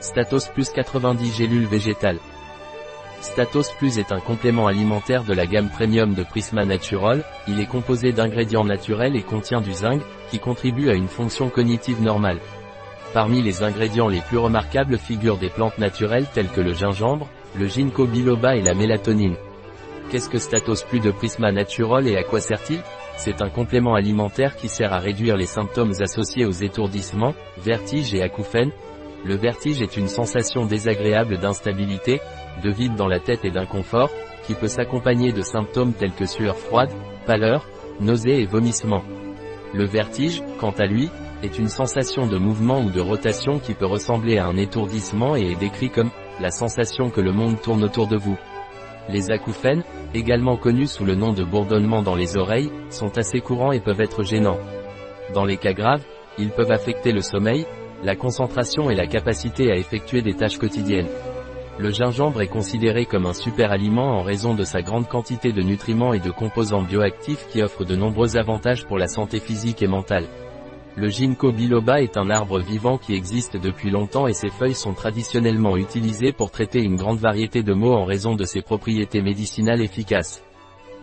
Statos Plus 90 gélules végétales. Statos Plus est un complément alimentaire de la gamme premium de Prisma Natural, il est composé d'ingrédients naturels et contient du zinc, qui contribue à une fonction cognitive normale. Parmi les ingrédients les plus remarquables figurent des plantes naturelles telles que le gingembre, le ginkgo biloba et la mélatonine. Qu'est-ce que Statos Plus de Prisma Natural et à quoi sert-il? C'est un complément alimentaire qui sert à réduire les symptômes associés aux étourdissements, vertiges et acouphènes. Le vertige est une sensation désagréable d'instabilité, de vide dans la tête et d'inconfort, qui peut s'accompagner de symptômes tels que sueur froide, pâleur, nausées et vomissements. Le vertige, quant à lui, est une sensation de mouvement ou de rotation qui peut ressembler à un étourdissement et est décrit comme la sensation que le monde tourne autour de vous. Les acouphènes, également connus sous le nom de bourdonnement dans les oreilles, sont assez courants et peuvent être gênants. Dans les cas graves, ils peuvent affecter le sommeil, la concentration et la capacité à effectuer des tâches quotidiennes. Le gingembre est considéré comme un super aliment en raison de sa grande quantité de nutriments et de composants bioactifs qui offrent de nombreux avantages pour la santé physique et mentale. Le ginkgo biloba est un arbre vivant qui existe depuis longtemps et ses feuilles sont traditionnellement utilisées pour traiter une grande variété de maux en raison de ses propriétés médicinales efficaces.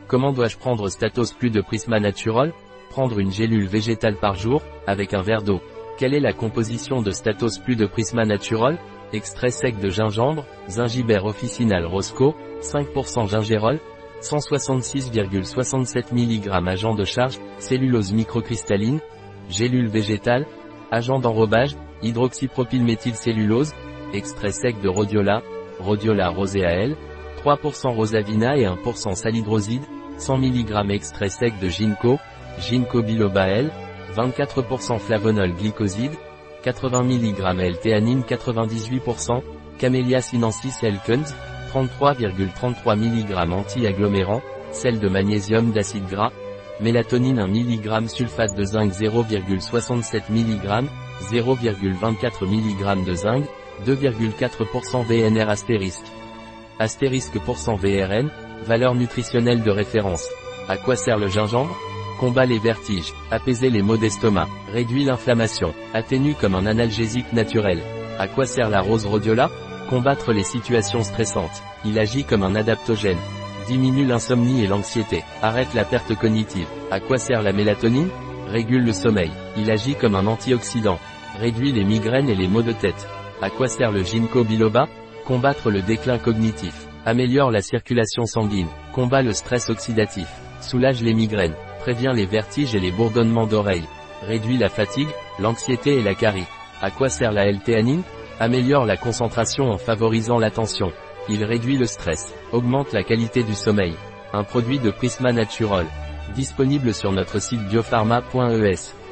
Comment dois-je prendre Statos Plus de Prisma Natural? Prendre une gélule végétale par jour, avec un verre d'eau. Quelle est la composition de Statos Plus de Prisma Natural? Extrait sec de gingembre, zingiber officinal rosco, 5% gingérol, 166,67 mg agent de charge, cellulose microcristalline, gélules végétales, agent d'enrobage, hydroxypropylméthylcellulose, extrait sec de rhodiola, rhodiola roséael, 3% rosavina et 1% salidroside, 100 mg extrait sec de ginkgo, ginkgo biloba 24% flavonol glycoside, 80 mg L-théanine 98%, Camellia sinensis Elkens, 33,33 mg anti-agglomérant, sel de magnésium d'acide gras, mélatonine 1 mg sulfate de zinc 0,67 mg, 0,24 mg de zinc, 2,4% VNR astérisque. Astérisque % VRN, valeur nutritionnelle de référence. À quoi sert le gingembre? Combat les vertiges, apaiser les maux d'estomac, réduit l'inflammation, atténue comme un analgésique naturel. À quoi sert la rose rhodiola? Combattre les situations stressantes. Il agit comme un adaptogène. Diminue l'insomnie et l'anxiété. Arrête la perte cognitive. À quoi sert la mélatonine? Régule le sommeil. Il agit comme un antioxydant. Réduit les migraines et les maux de tête. À quoi sert le ginkgo biloba? Combattre le déclin cognitif. Améliore la circulation sanguine. Combat le stress oxydatif. Soulage les migraines prévient les vertiges et les bourdonnements d'oreilles, réduit la fatigue, l'anxiété et la carie. À quoi sert la L-théanine? Améliore la concentration en favorisant l'attention. Il réduit le stress, augmente la qualité du sommeil. Un produit de Prisma Natural. Disponible sur notre site biopharma.es.